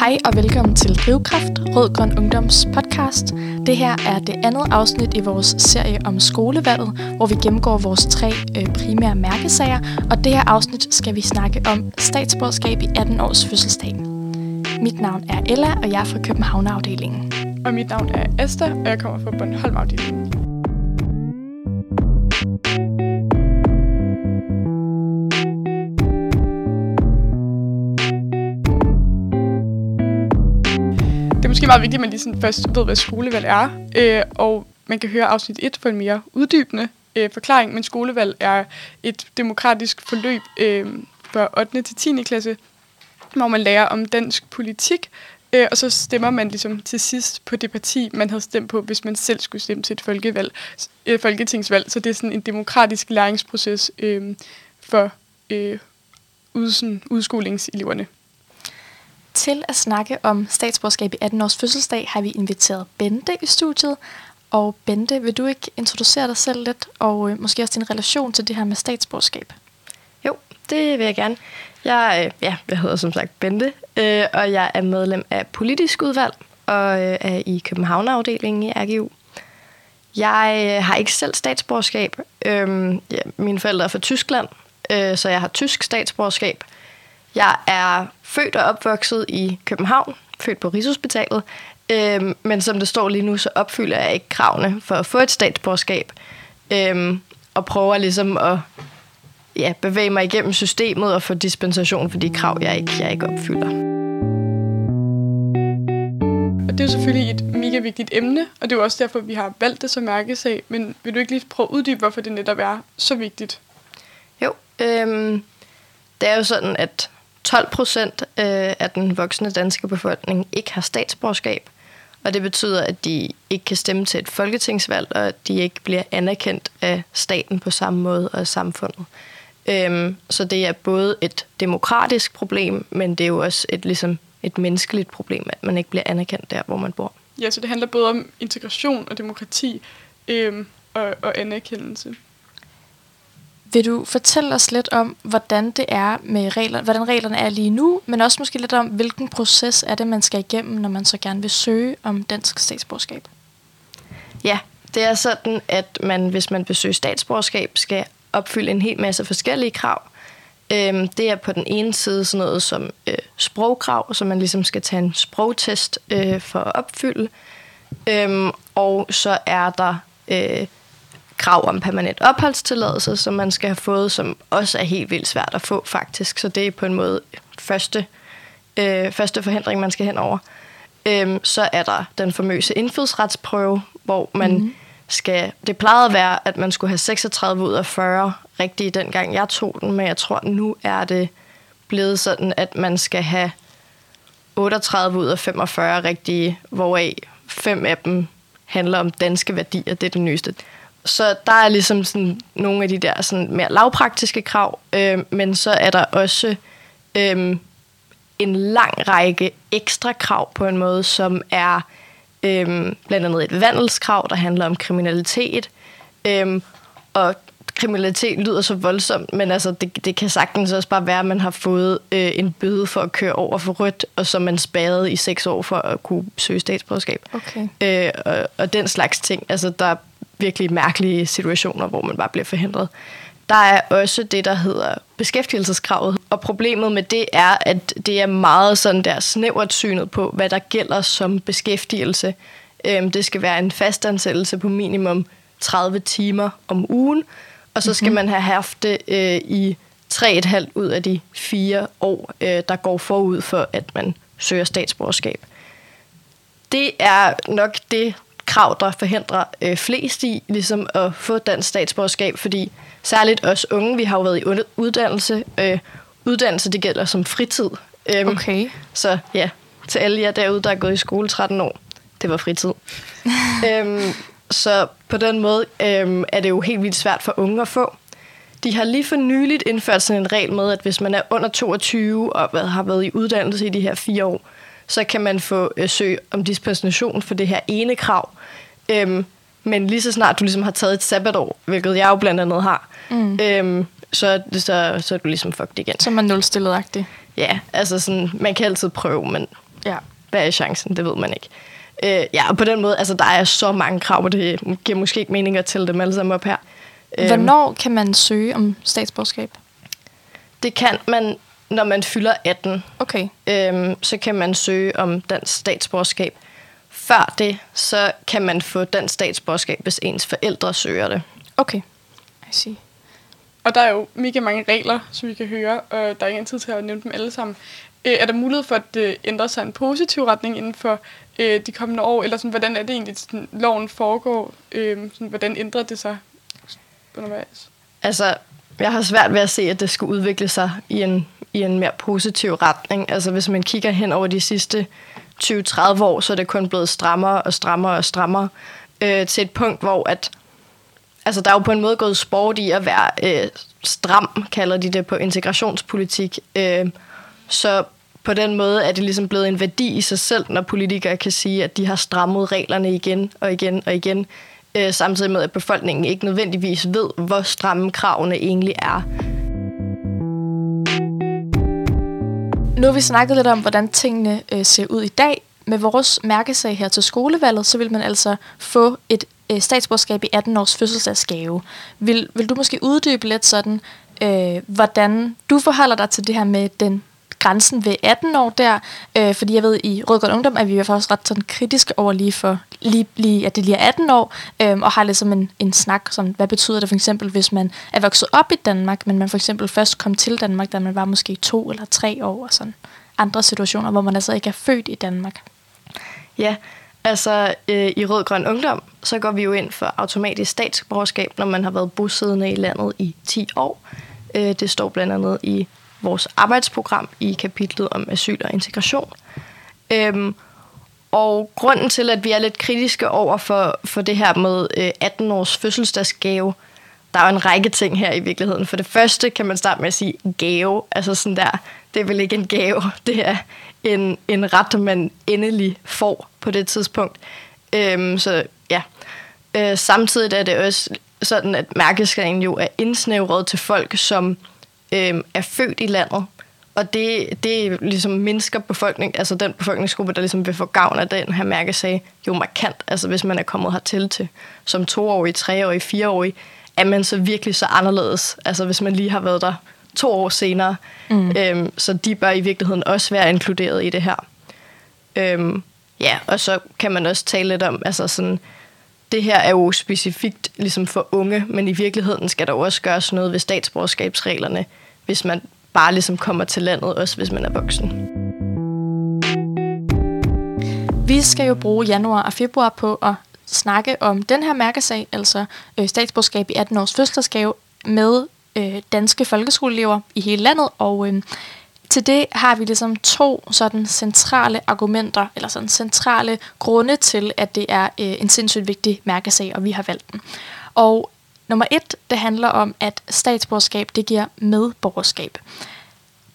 Hej og velkommen til Drivkraft, Rød Grøn Ungdoms podcast. Det her er det andet afsnit i vores serie om skolevalget, hvor vi gennemgår vores tre øh, primære mærkesager, og det her afsnit skal vi snakke om statsborgerskab i 18 års fødselsdag. Mit navn er Ella, og jeg er fra København-afdelingen. Og mit navn er Esther, og jeg kommer fra Bornholm-afdelingen. Måske meget vigtigt, at man lige sådan først ved, hvad skolevalg er, øh, og man kan høre afsnit 1 for en mere uddybende øh, forklaring, men skolevalg er et demokratisk forløb øh, for 8. til 10. klasse, hvor man lærer om dansk politik, øh, og så stemmer man ligesom til sidst på det parti, man havde stemt på, hvis man selv skulle stemme til et folkevalg, øh, folketingsvalg. Så det er sådan en demokratisk læringsproces øh, for øh, ud, sådan, udskolingseleverne. Til at snakke om statsborgerskab i 18 års fødselsdag har vi inviteret Bente i studiet. Og Bente, vil du ikke introducere dig selv lidt, og øh, måske også din relation til det her med statsborgerskab? Jo, det vil jeg gerne. Jeg, øh, ja, jeg hedder som sagt Bente, øh, og jeg er medlem af politisk udvalg og øh, er i Københavnafdelingen i RGU. Jeg øh, har ikke selv statsborgerskab. Øh, ja, mine forældre er fra Tyskland, øh, så jeg har tysk statsborgerskab. Jeg er født og opvokset i København, født på Rigshospitalet, øh, men som det står lige nu, så opfylder jeg ikke kravene for at få et statsborgerskab, øh, og prøver ligesom at ja, bevæge mig igennem systemet og få dispensation for de krav, jeg ikke, jeg ikke opfylder. Og det er jo selvfølgelig et mega vigtigt emne, og det er jo også derfor, vi har valgt det som mærkesag. Men vil du ikke lige prøve at uddybe, hvorfor det netop er så vigtigt? Jo, øhm, det er jo sådan, at 12 procent øh, af den voksne danske befolkning ikke har statsborgerskab. Og det betyder, at de ikke kan stemme til et folketingsvalg, og at de ikke bliver anerkendt af staten på samme måde og af samfundet. Øhm, så det er både et demokratisk problem, men det er jo også et, ligesom et menneskeligt problem, at man ikke bliver anerkendt der, hvor man bor. Ja, så det handler både om integration og demokrati øhm, og, og anerkendelse. Vil du fortælle os lidt om, hvordan det er med regler, hvordan reglerne er lige nu, men også måske lidt om, hvilken proces er det, man skal igennem, når man så gerne vil søge om dansk statsborgerskab? Ja, det er sådan, at man, hvis man vil søge statsborgerskab, skal opfylde en hel masse forskellige krav. Øhm, det er på den ene side sådan noget som øh, sprogkrav, så man ligesom skal tage en sprogtest øh, for at opfylde. Øhm, og så er der øh, krav om permanent opholdstilladelse, som man skal have fået, som også er helt vildt svært at få faktisk. Så det er på en måde første, øh, første forhindring, man skal hen over. Øhm, så er der den famøse indfødsretsprøve, hvor man mm. skal... Det plejede at være, at man skulle have 36 ud af 40 rigtige, dengang jeg tog den, men jeg tror, nu er det blevet sådan, at man skal have 38 ud af 45 rigtige, hvoraf fem af dem handler om danske værdier. Det er det nyeste. Så der er ligesom sådan nogle af de der sådan mere lavpraktiske krav, øh, men så er der også øh, en lang række ekstra krav på en måde, som er øh, blandt andet et vandelskrav, der handler om kriminalitet. Øh, og kriminalitet lyder så voldsomt, men altså det, det kan sagtens også bare være, at man har fået øh, en bøde for at køre over for rødt, og så man spadet i seks år for at kunne søge statsborgerskab. Okay. Øh, og, og den slags ting. Altså der er virkelig mærkelige situationer, hvor man bare bliver forhindret. Der er også det, der hedder beskæftigelseskravet, og problemet med det er, at det er meget sådan der snævert synet på, hvad der gælder som beskæftigelse. Øhm, det skal være en fastansættelse på minimum 30 timer om ugen, og så skal mm-hmm. man have haft det øh, i 3,5 ud af de fire år, øh, der går forud for, at man søger statsborgerskab. Det er nok det krav, der forhindrer øh, flest i ligesom at få dansk statsborgerskab, fordi særligt os unge, vi har jo været i uddannelse. Øh, uddannelse, det gælder som fritid. Øhm, okay. Så ja, til alle jer derude, der er gået i skole 13 år, det var fritid. øhm, så på den måde øhm, er det jo helt vildt svært for unge at få. De har lige for nyligt indført sådan en regel med, at hvis man er under 22 og har været i uddannelse i de her fire år, så kan man få øh, søg om dispensation for det her ene krav. Øhm, men lige så snart du ligesom har taget et sabbatår, hvilket jeg jo blandt andet har, mm. øhm, så, så, så er du ligesom fucked igen. Så er man nulstillet -agtig. Ja, altså sådan, man kan altid prøve, men Ja. Hvad er chancen? Det ved man ikke. Øh, ja, og på den måde, altså der er så mange krav, og det giver måske ikke mening at tælle dem alle sammen op her. Øhm, Hvornår kan man søge om statsborgerskab? Det kan man, når man fylder 18. Okay. Øhm, så kan man søge om dansk statsborgerskab. Før det, så kan man få dansk statsborgerskab, hvis ens forældre søger det. Okay, I see. Og der er jo mega mange regler, som vi kan høre, og der er ikke en tid til at nævne dem alle sammen. Øh, er der mulighed for, at det ændrer sig en positiv retning inden for øh, de kommende år? Eller sådan, hvordan er det egentlig, sådan, loven foregår? Øh, sådan, hvordan ændrer det sig undervejs? Altså, jeg har svært ved at se, at det skulle udvikle sig i en, i en mere positiv retning. Altså, hvis man kigger hen over de sidste 20-30 år, så er det kun blevet strammere og strammere og strammere øh, til et punkt, hvor at altså, der er jo på en måde gået sport i at være øh, stram, kalder de det på integrationspolitik. Øh, så på den måde er det ligesom blevet en værdi i sig selv, når politikere kan sige, at de har strammet reglerne igen og igen og igen, øh, samtidig med, at befolkningen ikke nødvendigvis ved, hvor stramme kravene egentlig er. Nu har vi snakket lidt om, hvordan tingene øh, ser ud i dag. Med vores mærkesag her til skolevalget, så vil man altså få et øh, statsborgerskab i 18 års fødselsdagsgave. Vil, vil du måske uddybe lidt sådan, øh, hvordan du forholder dig til det her med den grænsen ved 18 år der, øh, fordi jeg ved, i Rødgrøn Ungdom er vi jo faktisk ret sådan kritiske over lige for, lige, lige, at det lige er 18 år, øh, og har ligesom en, en snak, som, hvad betyder det for eksempel, hvis man er vokset op i Danmark, men man for eksempel først kom til Danmark, da man var måske to eller tre år, og sådan andre situationer, hvor man altså ikke er født i Danmark. Ja, altså øh, i Rød Grøn Ungdom, så går vi jo ind for automatisk statsborgerskab, når man har været bosiddende i landet i 10 år. Øh, det står blandt andet i vores arbejdsprogram i kapitlet om asyl og integration. Øhm, og grunden til, at vi er lidt kritiske over for, for det her med øh, 18 års fødselsdagsgave, der er jo en række ting her i virkeligheden. For det første kan man starte med at sige gave. Altså sådan der, det er vel ikke en gave, det er en, en ret, man endelig får på det tidspunkt. Øhm, så ja. Øh, samtidig er det også sådan, at mærkeskaden jo er indsnævret til folk, som øh, er født i landet. Og det, det ligesom mindsker befolkning, altså den befolkningsgruppe, der ligesom vil få gavn af den her mærkesag, jo markant. Altså hvis man er kommet hertil til som toårig, treårig, fireårig, er man så virkelig så anderledes. Altså hvis man lige har været der to år senere. Mm. Øhm, så de bør i virkeligheden også være inkluderet i det her. Øhm, ja, og så kan man også tale lidt om, altså sådan, det her er jo specifikt ligesom for unge, men i virkeligheden skal der også gøres noget ved statsborgerskabsreglerne, hvis man bare ligesom kommer til landet, også hvis man er voksen. Vi skal jo bruge januar og februar på at snakke om den her mærkesag, altså øh, statsborgerskab i 18 års fødselsdagsgave med øh, danske folkeskoleelever i hele landet, og øh, til det har vi ligesom to sådan centrale argumenter, eller sådan centrale grunde til, at det er øh, en sindssygt vigtig mærkesag, og vi har valgt den. Og nummer et, det handler om, at statsborgerskab, det giver medborgerskab.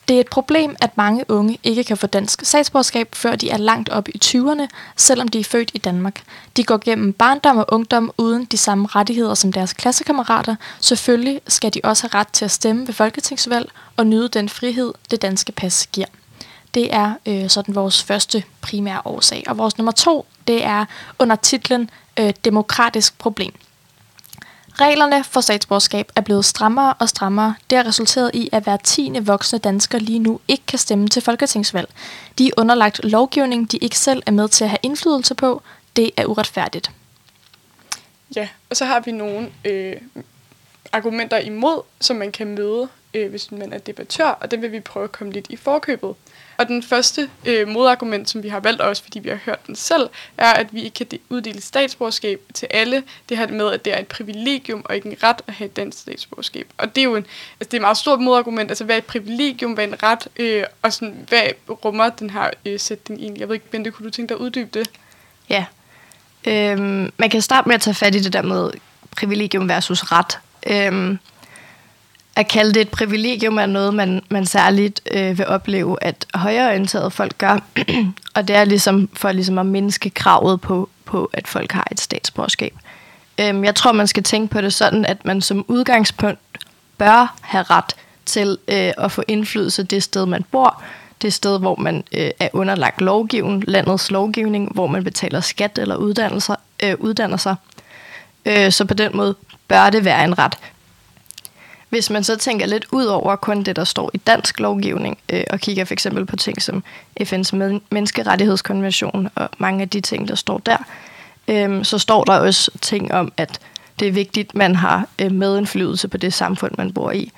Det er et problem, at mange unge ikke kan få dansk statsborgerskab, før de er langt op i 20'erne, selvom de er født i Danmark. De går gennem barndom og ungdom uden de samme rettigheder som deres klassekammerater. Selvfølgelig skal de også have ret til at stemme ved folketingsvalg og nyde den frihed, det danske pas giver. Det er øh, sådan vores første primære årsag. Og vores nummer to, det er under titlen øh, Demokratisk problem. Reglerne for statsborgerskab er blevet strammere og strammere. Det har resulteret i, at hver tiende voksne dansker lige nu ikke kan stemme til folketingsvalg. De er underlagt lovgivning, de ikke selv er med til at have indflydelse på. Det er uretfærdigt. Ja, og så har vi nogle øh, argumenter imod, som man kan møde, øh, hvis man er debattør, og dem vil vi prøve at komme lidt i forkøbet. Og den første øh, modargument, som vi har valgt også, fordi vi har hørt den selv, er, at vi ikke kan uddele statsborgerskab til alle. Det her med, at det er et privilegium og ikke en ret at have et dansk statsborgerskab. Og det er jo en, altså det er et meget stort modargument. Altså, hvad er et privilegium, hvad er en ret, øh, og sådan, hvad rummer den her øh, sætning egentlig? Jeg ved ikke, Bente, kunne du tænke dig at uddybe det? Ja. Øhm, man kan starte med at tage fat i det der med privilegium versus ret. Øhm, at kalde det et privilegium er noget, man, man særligt øh, vil opleve, at højreorienterede folk gør. og det er ligesom for ligesom at mindske kravet på, på, at folk har et statsborgerskab. Øhm, jeg tror, man skal tænke på det sådan, at man som udgangspunkt bør have ret til øh, at få indflydelse det sted, man bor, det sted, hvor man øh, er underlagt lovgivning, landets lovgivning, hvor man betaler skat eller uddannelser, øh, uddanner sig. Øh, så på den måde bør det være en ret. Hvis man så tænker lidt ud over kun det, der står i dansk lovgivning, øh, og kigger for eksempel på ting som FN's men- menneskerettighedskonvention og mange af de ting, der står der, øh, så står der også ting om, at det er vigtigt, at man har øh, medindflydelse på det samfund, man bor i.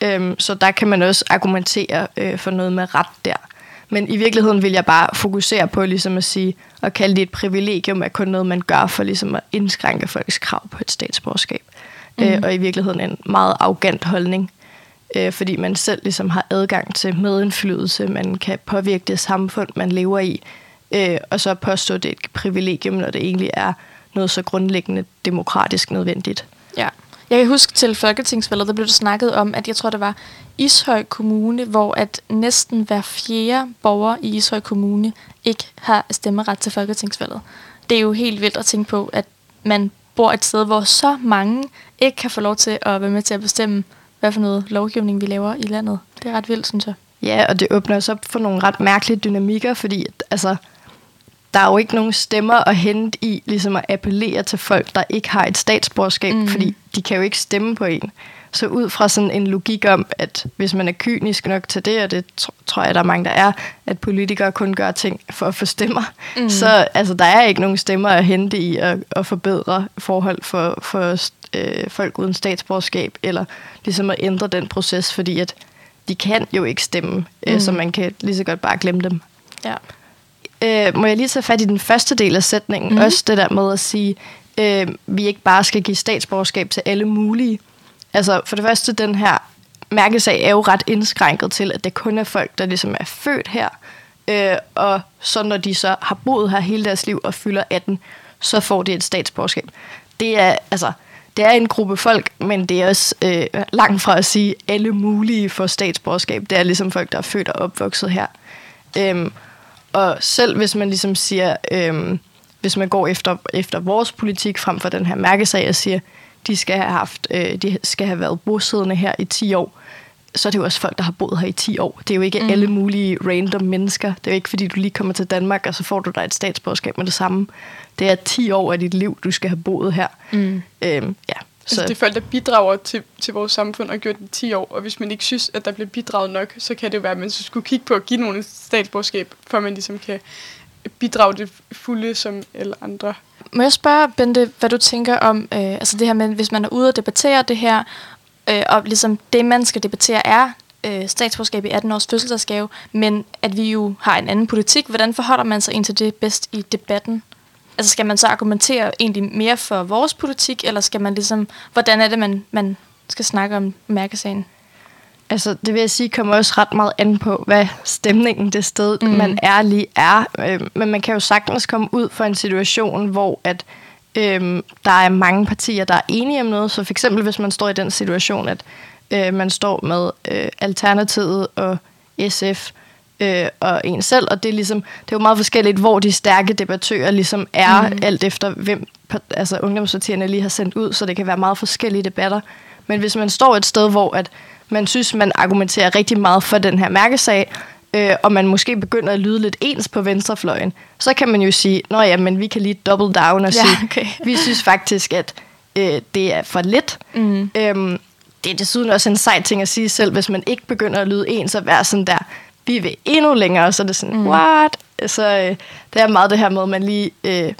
Øh, så der kan man også argumentere øh, for noget med ret der. Men i virkeligheden vil jeg bare fokusere på ligesom at sige, og kalde det et privilegium, er kun noget, man gør for ligesom at indskrænke folks krav på et statsborgerskab. Mm. Øh, og i virkeligheden en meget arrogant holdning, øh, fordi man selv ligesom har adgang til medindflydelse, man kan påvirke det samfund, man lever i, øh, og så påstå, det er et privilegium, når det egentlig er noget så grundlæggende demokratisk nødvendigt. Ja. Jeg kan huske til Folketingsvalget, der blev der snakket om, at jeg tror, det var Ishøj Kommune, hvor at næsten hver fjerde borger i Ishøj Kommune ikke har stemmeret til Folketingsvalget. Det er jo helt vildt at tænke på, at man bor et sted, hvor så mange ikke kan få lov til at være med til at bestemme, hvad for noget lovgivning vi laver i landet. Det er ret vildt, synes jeg. Ja, og det åbner også op for nogle ret mærkelige dynamikker, fordi altså, der er jo ikke nogen stemmer at hente i, ligesom at appellere til folk, der ikke har et statsborgerskab, mm. fordi de kan jo ikke stemme på en. Så ud fra sådan en logik om, at hvis man er kynisk nok til det, og det tror jeg, der er mange, der er, at politikere kun gør ting for at få stemmer, mm. så altså, der er ikke nogen stemmer at hente i at, at forbedre forhold for, for øh, folk uden statsborgerskab, eller ligesom at ændre den proces, fordi at de kan jo ikke stemme, mm. øh, så man kan lige så godt bare glemme dem. Ja. Øh, må jeg lige tage fat i den første del af sætningen, mm. også det der med at sige, øh, vi ikke bare skal give statsborgerskab til alle mulige. Altså for det første, den her mærkesag er jo ret indskrænket til, at det kun er folk, der ligesom er født her, øh, og så når de så har boet her hele deres liv og fylder 18, så får de et statsborgerskab. Det er, altså, det er en gruppe folk, men det er også øh, langt fra at sige, alle mulige for statsborgerskab. Det er ligesom folk, der er født og opvokset her. Øhm, og selv hvis man ligesom siger, øhm, hvis man går efter, efter vores politik frem for den her mærkesag og siger, de skal have haft, øh, de skal have været bosiddende her i 10 år, så er det jo også folk, der har boet her i 10 år. Det er jo ikke mm. alle mulige random mennesker. Det er jo ikke, fordi du lige kommer til Danmark, og så får du dig et statsborgerskab med det samme. Det er 10 år af dit liv, du skal have boet her. Mm. Øhm, ja, altså, så. Altså, det er folk, der bidrager til, til vores samfund og gjort det i 10 år. Og hvis man ikke synes, at der bliver bidraget nok, så kan det jo være, at man skulle kigge på at give nogen et statsborgerskab, for man ligesom kan bidrage det fulde som alle andre. Må jeg spørge, Bente, hvad du tænker om øh, altså det her med, hvis man er ude og debattere det her, øh, og ligesom det, man skal debattere, er øh, statsborgerskab i 18 års fødselsdagsgave, men at vi jo har en anden politik. Hvordan forholder man sig ind til det bedst i debatten? Altså skal man så argumentere egentlig mere for vores politik, eller skal man ligesom, hvordan er det, man, man skal snakke om mærkesagen? Altså, det vil jeg sige, kommer også ret meget an på, hvad stemningen det sted, mm. man er lige er. Øh, men man kan jo sagtens komme ud for en situation, hvor at øh, der er mange partier, der er enige om noget. Så for eksempel, hvis man står i den situation, at øh, man står med øh, Alternativet og SF øh, og en selv, og det er ligesom, det er jo meget forskelligt, hvor de stærke debattører ligesom er, mm. alt efter hvem altså ungdomspartierne lige har sendt ud, så det kan være meget forskellige debatter. Men hvis man står et sted, hvor at man synes, man argumenterer rigtig meget for den her mærkesag, øh, og man måske begynder at lyde lidt ens på venstrefløjen, så kan man jo sige, nå ja, men vi kan lige double down og sige, ja, okay. vi synes faktisk, at øh, det er for lidt. Mm. Øhm, det er desuden også en sej ting at sige selv, hvis man ikke begynder at lyde ens og være sådan der, vi vil endnu længere, så er det sådan, mm. what? Så øh, det er meget det her med, at man lige øh,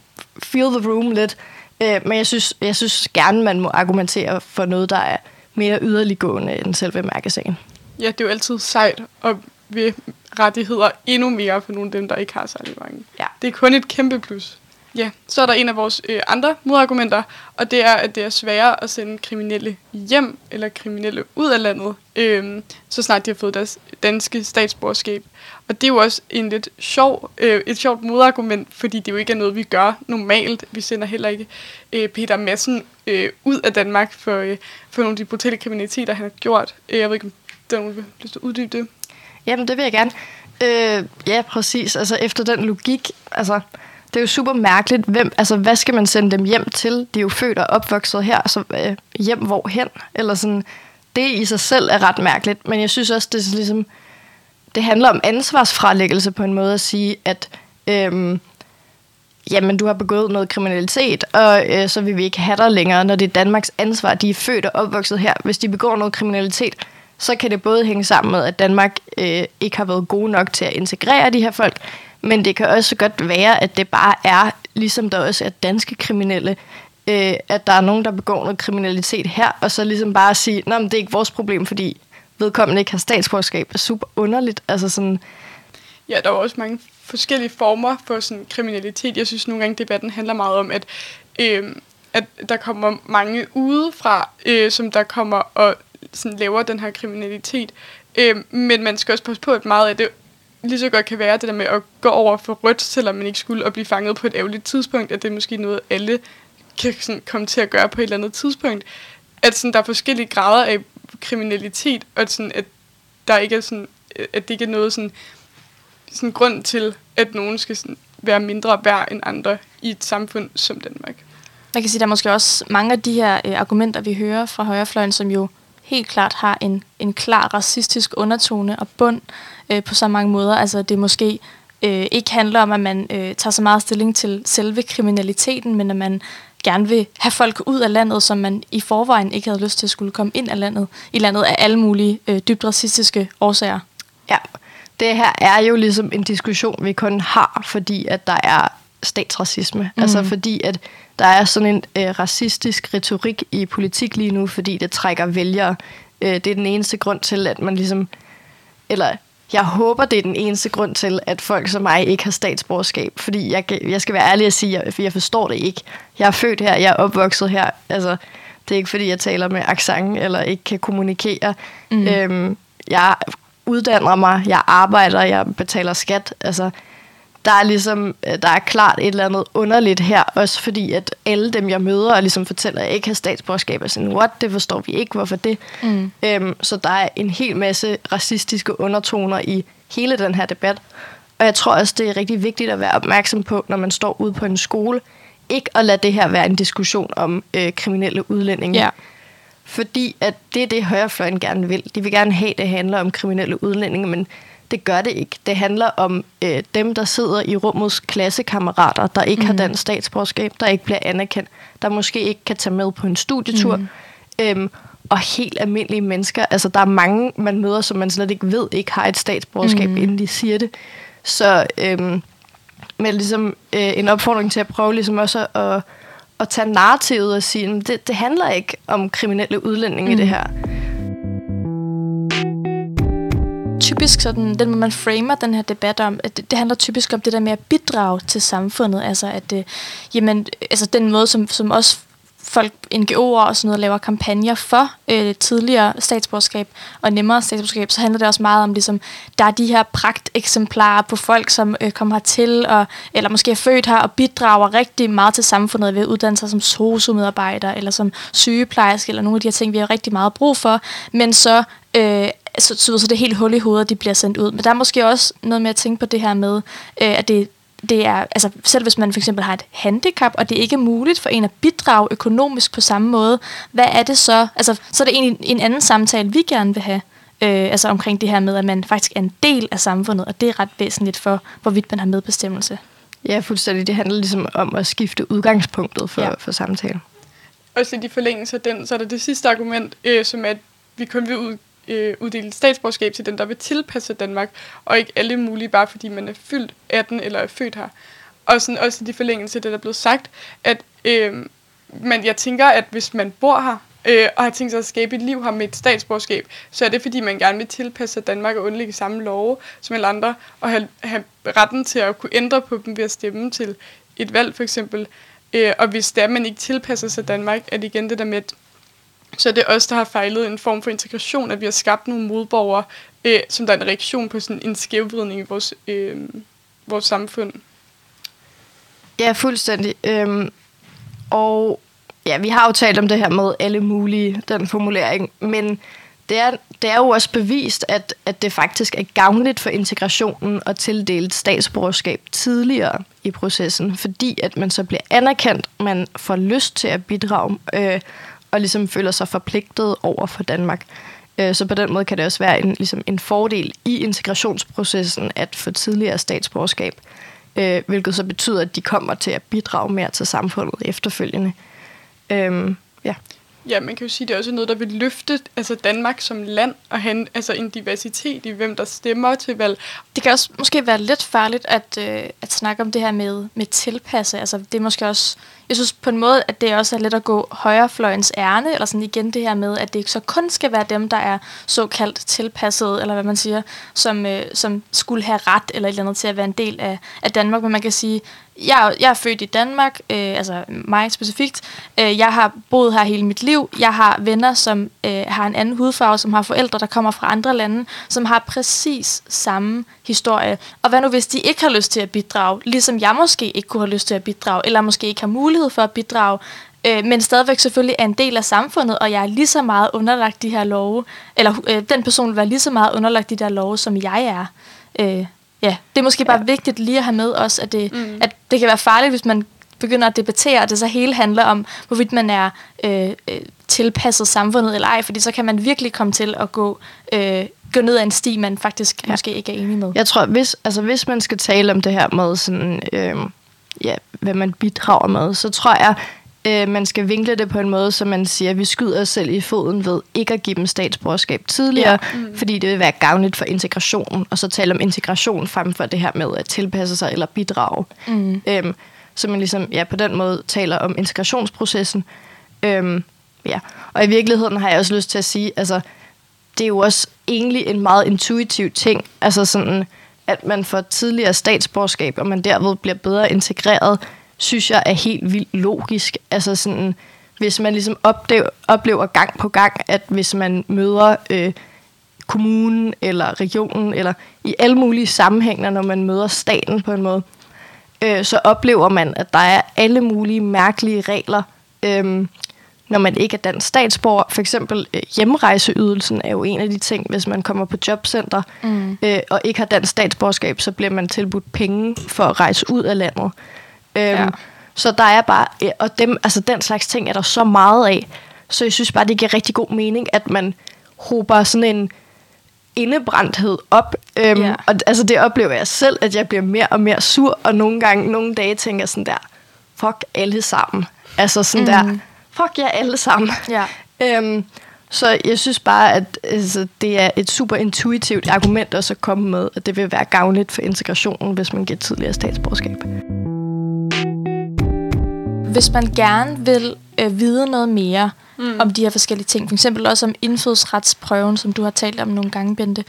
feel the room lidt. Øh, men jeg synes, jeg synes gerne, man må argumentere for noget, der er mere yderliggående end selve mærkesagen. Ja, det er jo altid sejt at ved rettigheder endnu mere for nogle af dem, der ikke har særlig mange. Ja. Det er kun et kæmpe plus. Ja, så er der en af vores øh, andre modargumenter, og det er, at det er sværere at sende kriminelle hjem eller kriminelle ud af landet, øh, så snart de har fået deres danske statsborgerskab. Og det er jo også en lidt sjov, øh, et sjovt modargument, fordi det jo ikke er noget, vi gør normalt. Vi sender heller ikke øh, Peter Madsen øh, ud af Danmark for, øh, for nogle af de brutale kriminaliteter, han har gjort. Øh, jeg ved ikke, om der er nogen, der vil lyst til at uddybe det. Jamen, det vil jeg gerne. Øh, ja, præcis. Altså, efter den logik, altså, det er jo super mærkeligt. Hvem, altså, hvad skal man sende dem hjem til? De er jo født og opvokset her, så øh, hjem hvorhen? Eller sådan, det i sig selv er ret mærkeligt, men jeg synes også, det er ligesom, det handler om ansvarsfralæggelse på en måde at sige, at øhm, jamen, du har begået noget kriminalitet, og øh, så vil vi ikke have dig længere, når det er Danmarks ansvar. De er født og opvokset her. Hvis de begår noget kriminalitet, så kan det både hænge sammen med, at Danmark øh, ikke har været gode nok til at integrere de her folk, men det kan også godt være, at det bare er, ligesom der også er danske kriminelle, øh, at der er nogen, der begår noget kriminalitet her, og så ligesom bare sige, at det er ikke vores problem, fordi vedkommende ikke har statsborgerskab, er super underligt. Altså sådan, Ja, der er også mange forskellige former for sådan kriminalitet. Jeg synes nogle gange, debatten handler meget om, at, øh, at der kommer mange udefra, øh, som der kommer og sådan laver den her kriminalitet. Øh, men man skal også passe på, at meget af det lige så godt kan være det der med at gå over for rødt, selvom man ikke skulle, og blive fanget på et ærgerligt tidspunkt, at det er måske noget, alle kan sådan komme til at gøre på et eller andet tidspunkt. At sådan, der er forskellige grader af kriminalitet, og sådan, at der ikke er sådan, at det ikke er noget sådan, sådan grund til, at nogen skal sådan være mindre værd end andre i et samfund som Danmark. Man kan sige, der er måske også mange af de her øh, argumenter, vi hører fra højrefløjen, som jo helt klart har en, en klar racistisk undertone og bund øh, på så mange måder. Altså det måske øh, ikke handler om, at man øh, tager så meget stilling til selve kriminaliteten, men at man gerne vil have folk ud af landet, som man i forvejen ikke havde lyst til at skulle komme ind af landet, i landet af alle mulige øh, dybt racistiske årsager. Ja, det her er jo ligesom en diskussion, vi kun har, fordi at der er statsracisme. Mm. Altså fordi at der er sådan en øh, racistisk retorik i politik lige nu, fordi det trækker vælgere. Øh, det er den eneste grund til, at man ligesom... Eller jeg håber, det er den eneste grund til, at folk som mig ikke har statsborgerskab. Fordi jeg, jeg skal være ærlig at sige, at jeg forstår det ikke. Jeg er født her, jeg er opvokset her. Altså, det er ikke, fordi jeg taler med accent eller ikke kan kommunikere. Mm. Øhm, jeg uddanner mig, jeg arbejder, jeg betaler skat. Altså, der er ligesom, øh, der er klart et eller andet underligt her, også fordi at alle dem, jeg møder, og ligesom fortæller, at jeg ikke har statsborgerskab, er sådan, what, det forstår vi ikke, hvorfor det? Mm. Øhm, så der er en hel masse racistiske undertoner i hele den her debat. Og jeg tror også, det er rigtig vigtigt at være opmærksom på, når man står ude på en skole, ikke at lade det her være en diskussion om øh, kriminelle udlændinge. Ja. Fordi at det er det, højrefløjen gerne vil. De vil gerne have, at det handler om kriminelle udlændinge, men det gør det ikke. Det handler om øh, dem, der sidder i rummets klassekammerater, der ikke mm. har mhm. dansk statsborgerskab, der ikke bliver anerkendt, der måske ikke kan tage med på en studietur. Mm. Øhm, og helt almindelige mennesker. Altså, der er mange, man møder, som man slet ikke ved, ikke har et statsborgerskab, mm. inden de siger det. Så øhm, med ligesom øh, en opfordring til at prøve ligesom også at, at tage narrativet og sige, at det, det handler ikke om kriminelle udlændinge mm. det mhm. her typisk sådan, den måde man framer den her debat om, at det, det handler typisk om det der med at bidrage til samfundet, altså at, øh, jamen, altså den måde, som, som også folk, NGO'er og sådan noget, laver kampagner for øh, tidligere statsborgerskab og nemmere statsborgerskab, så handler det også meget om, ligesom, der er de her pragteksemplarer på folk, som øh, kommer hertil, og, eller måske er født her og bidrager rigtig meget til samfundet ved at uddanne sig som sociomedarbejder, eller som sygeplejerske, eller nogle af de her ting, vi har rigtig meget brug for, men så øh, så, så, så det er helt hul i hovedet, de bliver sendt ud. Men der er måske også noget med at tænke på det her med, øh, at det, det er, altså selv hvis man for eksempel har et handicap, og det ikke er muligt for en at bidrage økonomisk på samme måde, hvad er det så? Altså, så er det egentlig en anden samtale, vi gerne vil have, øh, altså omkring det her med, at man faktisk er en del af samfundet, og det er ret væsentligt for, hvorvidt man har medbestemmelse. Ja, fuldstændig. Det handler ligesom om at skifte udgangspunktet for, ja. for samtalen. Også i de forlængelse af den, så er der det sidste argument, øh, som er, at vi kun vil ud, øh, uddele statsborgerskab til den, der vil tilpasse Danmark, og ikke alle mulige, bare fordi man er fyldt 18 eller er født her. Og sådan også i de forlængelse af det, der er blevet sagt, at øh, man, jeg tænker, at hvis man bor her, øh, og har tænkt sig at skabe et liv her med et statsborgerskab, så er det fordi, man gerne vil tilpasse Danmark og undlægge samme love som alle andre, og have, have retten til at kunne ændre på dem ved at stemme til et valg for eksempel. Øh, og hvis det er, man ikke tilpasser sig Danmark, er det igen det der med, at så det er os, der har fejlet en form for integration, at vi har skabt nogle modborgere, øh, som der er en reaktion på sådan en skævvridning i vores, øh, vores samfund. Ja, fuldstændig. Øhm, og ja, vi har jo talt om det her med alle mulige, den formulering, men det er, det er jo også bevist, at, at det faktisk er gavnligt for integrationen at tildele statsborgerskab tidligere i processen, fordi at man så bliver anerkendt, man får lyst til at bidrage, øh, og ligesom føler sig forpligtet over for Danmark. Øh, så på den måde kan det også være en, ligesom en fordel i integrationsprocessen at få tidligere statsborgerskab, øh, hvilket så betyder, at de kommer til at bidrage mere til samfundet efterfølgende. Øhm, ja. Man kan jo sige, at det er også noget, der vil løfte altså Danmark som land og have altså en diversitet i, hvem der stemmer til valg. Det kan også måske være lidt farligt at, øh, at snakke om det her med, med tilpasse. Altså, det er måske også jeg synes på en måde, at det også er lidt at gå højrefløjens ærne, eller sådan igen det her med, at det ikke så kun skal være dem, der er såkaldt tilpasset, eller hvad man siger, som, øh, som skulle have ret eller et eller andet til at være en del af, af Danmark. Men man kan sige, jeg, jeg er født i Danmark, øh, altså mig specifikt. Øh, jeg har boet her hele mit liv. Jeg har venner, som øh, har en anden hudfarve, som har forældre, der kommer fra andre lande, som har præcis samme historie. Og hvad nu, hvis de ikke har lyst til at bidrage, ligesom jeg måske ikke kunne have lyst til at bidrage, eller måske ikke har mulighed for at bidrage, øh, men stadigvæk selvfølgelig er en del af samfundet, og jeg er lige så meget underlagt de her love, eller øh, den person vil være lige så meget underlagt de der love, som jeg er. Øh, ja, det er måske bare ja. vigtigt lige at have med os, at det, mm. at det kan være farligt, hvis man begynder at debattere, at det så hele handler om, hvorvidt man er øh, øh, tilpasset samfundet eller ej, fordi så kan man virkelig komme til at gå, øh, gå ned ad en sti, man faktisk ja. måske ikke er enig med. Jeg tror, hvis, altså, hvis man skal tale om det her med, sådan, øh, ja, hvad man bidrager med, så tror jeg, øh, man skal vinkle det på en måde, så man siger, at vi skyder os selv i foden ved ikke at give dem statsborgerskab tidligere, ja. mm. fordi det vil være gavnligt for integrationen, og så tale om integration frem for det her med at tilpasse sig eller bidrage. Mm. Øhm, så man ligesom ja, på den måde taler om integrationsprocessen. Øhm, ja. Og i virkeligheden har jeg også lyst til at sige, altså, det er jo også egentlig en meget intuitiv ting, altså sådan, at man får tidligere statsborgerskab, og man derved bliver bedre integreret, synes jeg er helt vildt logisk. Altså sådan, hvis man ligesom oplever, oplever gang på gang, at hvis man møder øh, kommunen eller regionen, eller i alle mulige sammenhænge, når man møder staten på en måde, øh, så oplever man, at der er alle mulige mærkelige regler, øh, når man ikke er dansk statsborger. For eksempel øh, hjemrejseydelsen er jo en af de ting, hvis man kommer på jobcenter mm. øh, og ikke har dansk statsborgerskab, så bliver man tilbudt penge for at rejse ud af landet. Øhm, ja. Så der er bare, og dem, altså den slags ting er der så meget af, så jeg synes bare, det giver rigtig god mening, at man hober sådan en indebrændthed op. Øhm, yeah. Og altså det oplever jeg selv, at jeg bliver mere og mere sur, og nogle gange, nogle dage tænker sådan der, fuck alle sammen. Altså sådan mm. der, fuck jer alle sammen. Yeah. Øhm, så jeg synes bare, at altså, det er et super intuitivt argument også at komme med, at det vil være gavnligt for integrationen, hvis man giver tidligere statsborgerskab hvis man gerne vil øh, vide noget mere mm. om de her forskellige ting, for eksempel også om indfødsretsprøven, som du har talt om nogle gange, Bente,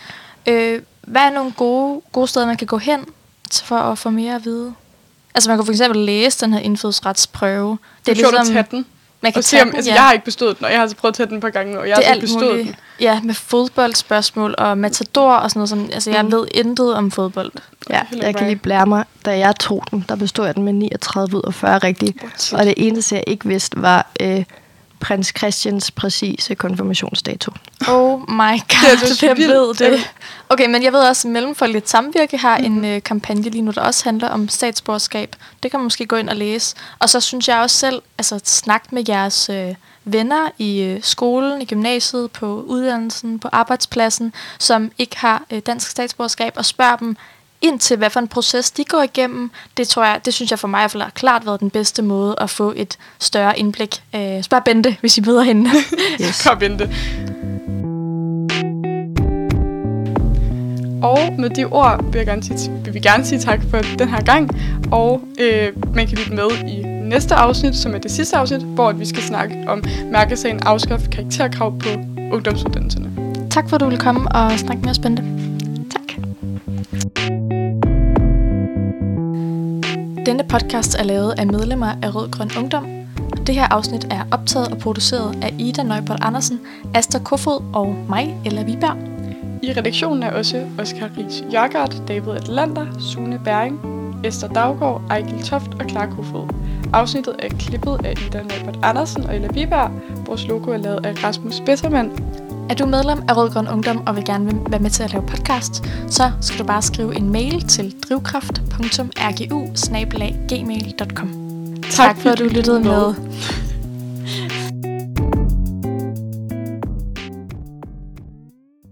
øh, hvad er nogle gode, gode steder, man kan gå hen for at få mere at vide? Altså man kan for eksempel læse den her indfødsretsprøve. Det er, ligesom, at tage den. Man kan tage den, altså, ja. Jeg har ikke bestået den, og jeg har altså prøvet at tage den et par gange, og jeg det har ikke bestået muligt. den. Ja, med fodboldspørgsmål og matador og sådan noget. Som, altså, jeg mm. ved intet om fodbold. Ja, jeg kan lige blære mig. Da jeg tog den, der bestod jeg den med 39 ud af 40 rigtigt. Og det eneste, jeg ikke vidste, var øh, prins Christians præcise konfirmationsdato. My god, det er ved det. Okay, men jeg ved også, at Mellemfolkeligt Samvirke har mm. en øh, kampagne lige nu, der også handler om statsborgerskab. Det kan man måske gå ind og læse. Og så synes jeg også selv, altså snak med jeres øh, venner i øh, skolen, i gymnasiet, på uddannelsen, på arbejdspladsen, som ikke har øh, dansk statsborgerskab, og spørg dem, ind til, hvad for en proces de går igennem. Det tror jeg, det synes jeg for mig i hvert fald har klart været den bedste måde at få et større indblik. Øh, spørg Bente, hvis I møder hende. yes. Kom Bente. Og med de ord vil, jeg gerne sige, vil vi gerne sige tak for den her gang. Og øh, man kan lytte med i næste afsnit, som er det sidste afsnit, hvor vi skal snakke om mærkesagen afskaffe karakterkrav på ungdomsuddannelserne. Tak for, at du ville komme og snakke med os, Bente. Denne podcast er lavet af medlemmer af Rød Grøn Ungdom. Det her afsnit er optaget og produceret af Ida Nøjbold Andersen, Asta Kofod og mig, Ella Viberg. I redaktionen er også Oscar Ries Jørgard, David Atlander, Sune Bæring, Esther Daggaard, Ejgil Toft og Clark Kofod. Afsnittet er klippet af Ida Nøjbold Andersen og Ella Biberg. Vores logo er lavet af Rasmus Bessermann. Er du medlem af Rødgrøn Ungdom og vil gerne være med til at lave podcast, så skal du bare skrive en mail til drivkraft.rgu Tak, tak for, at du lyttede med.